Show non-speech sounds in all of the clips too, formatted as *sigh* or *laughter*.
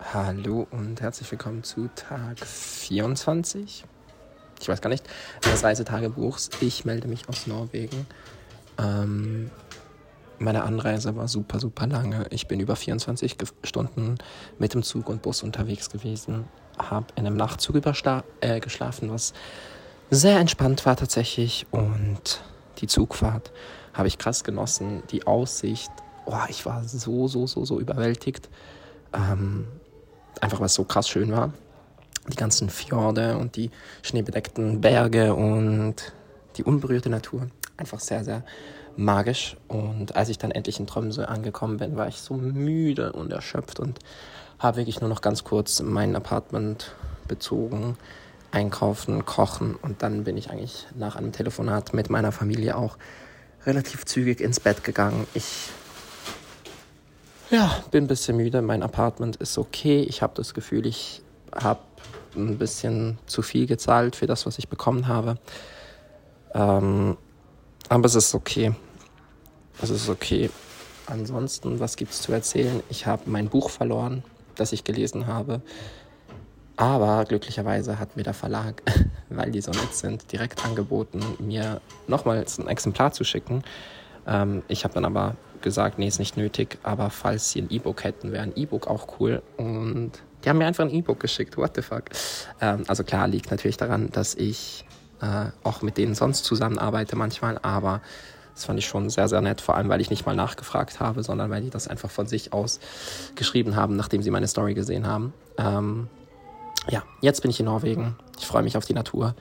Hallo und herzlich willkommen zu Tag 24. Ich weiß gar nicht, meines Reisetagebuchs. Ich melde mich aus Norwegen. Ähm, meine Anreise war super, super lange. Ich bin über 24 Stunden mit dem Zug und Bus unterwegs gewesen. Habe in einem Nachtzug äh, geschlafen, was sehr entspannt war tatsächlich. Und die Zugfahrt habe ich krass genossen. Die Aussicht, oh, ich war so, so, so, so überwältigt. Ähm, einfach weil es so krass schön war. Die ganzen Fjorde und die schneebedeckten Berge und die unberührte Natur. Einfach sehr, sehr magisch. Und als ich dann endlich in Tromsø angekommen bin, war ich so müde und erschöpft und habe wirklich nur noch ganz kurz mein Apartment bezogen, einkaufen, kochen und dann bin ich eigentlich nach einem Telefonat mit meiner Familie auch relativ zügig ins Bett gegangen. Ich ja, bin ein bisschen müde. Mein Apartment ist okay. Ich habe das Gefühl, ich habe ein bisschen zu viel gezahlt für das, was ich bekommen habe. Ähm, aber es ist okay. Es ist okay. Ansonsten, was gibt es zu erzählen? Ich habe mein Buch verloren, das ich gelesen habe. Aber glücklicherweise hat mir der Verlag, *laughs* weil die so nett sind, direkt angeboten, mir nochmals ein Exemplar zu schicken. Ähm, ich habe dann aber gesagt, nee, ist nicht nötig, aber falls sie ein E-Book hätten, wäre ein E-Book auch cool. Und die haben mir einfach ein E-Book geschickt, what the fuck. Ähm, also klar, liegt natürlich daran, dass ich äh, auch mit denen sonst zusammenarbeite manchmal, aber das fand ich schon sehr, sehr nett, vor allem weil ich nicht mal nachgefragt habe, sondern weil die das einfach von sich aus geschrieben haben, nachdem sie meine Story gesehen haben. Ähm, ja, jetzt bin ich in Norwegen. Ich freue mich auf die Natur.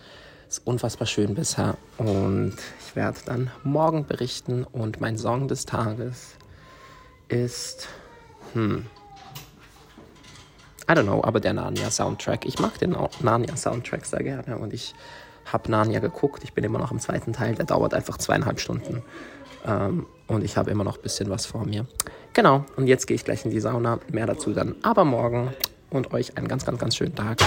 Ist unfassbar schön bisher und ich werde dann morgen berichten und mein Song des Tages ist, hm, I don't know, aber der Narnia Soundtrack. Ich mag den Narnia Soundtrack sehr gerne und ich habe Narnia geguckt. Ich bin immer noch im zweiten Teil, der dauert einfach zweieinhalb Stunden ähm, und ich habe immer noch ein bisschen was vor mir. Genau, und jetzt gehe ich gleich in die Sauna. Mehr dazu dann aber morgen und euch einen ganz, ganz, ganz schönen Tag.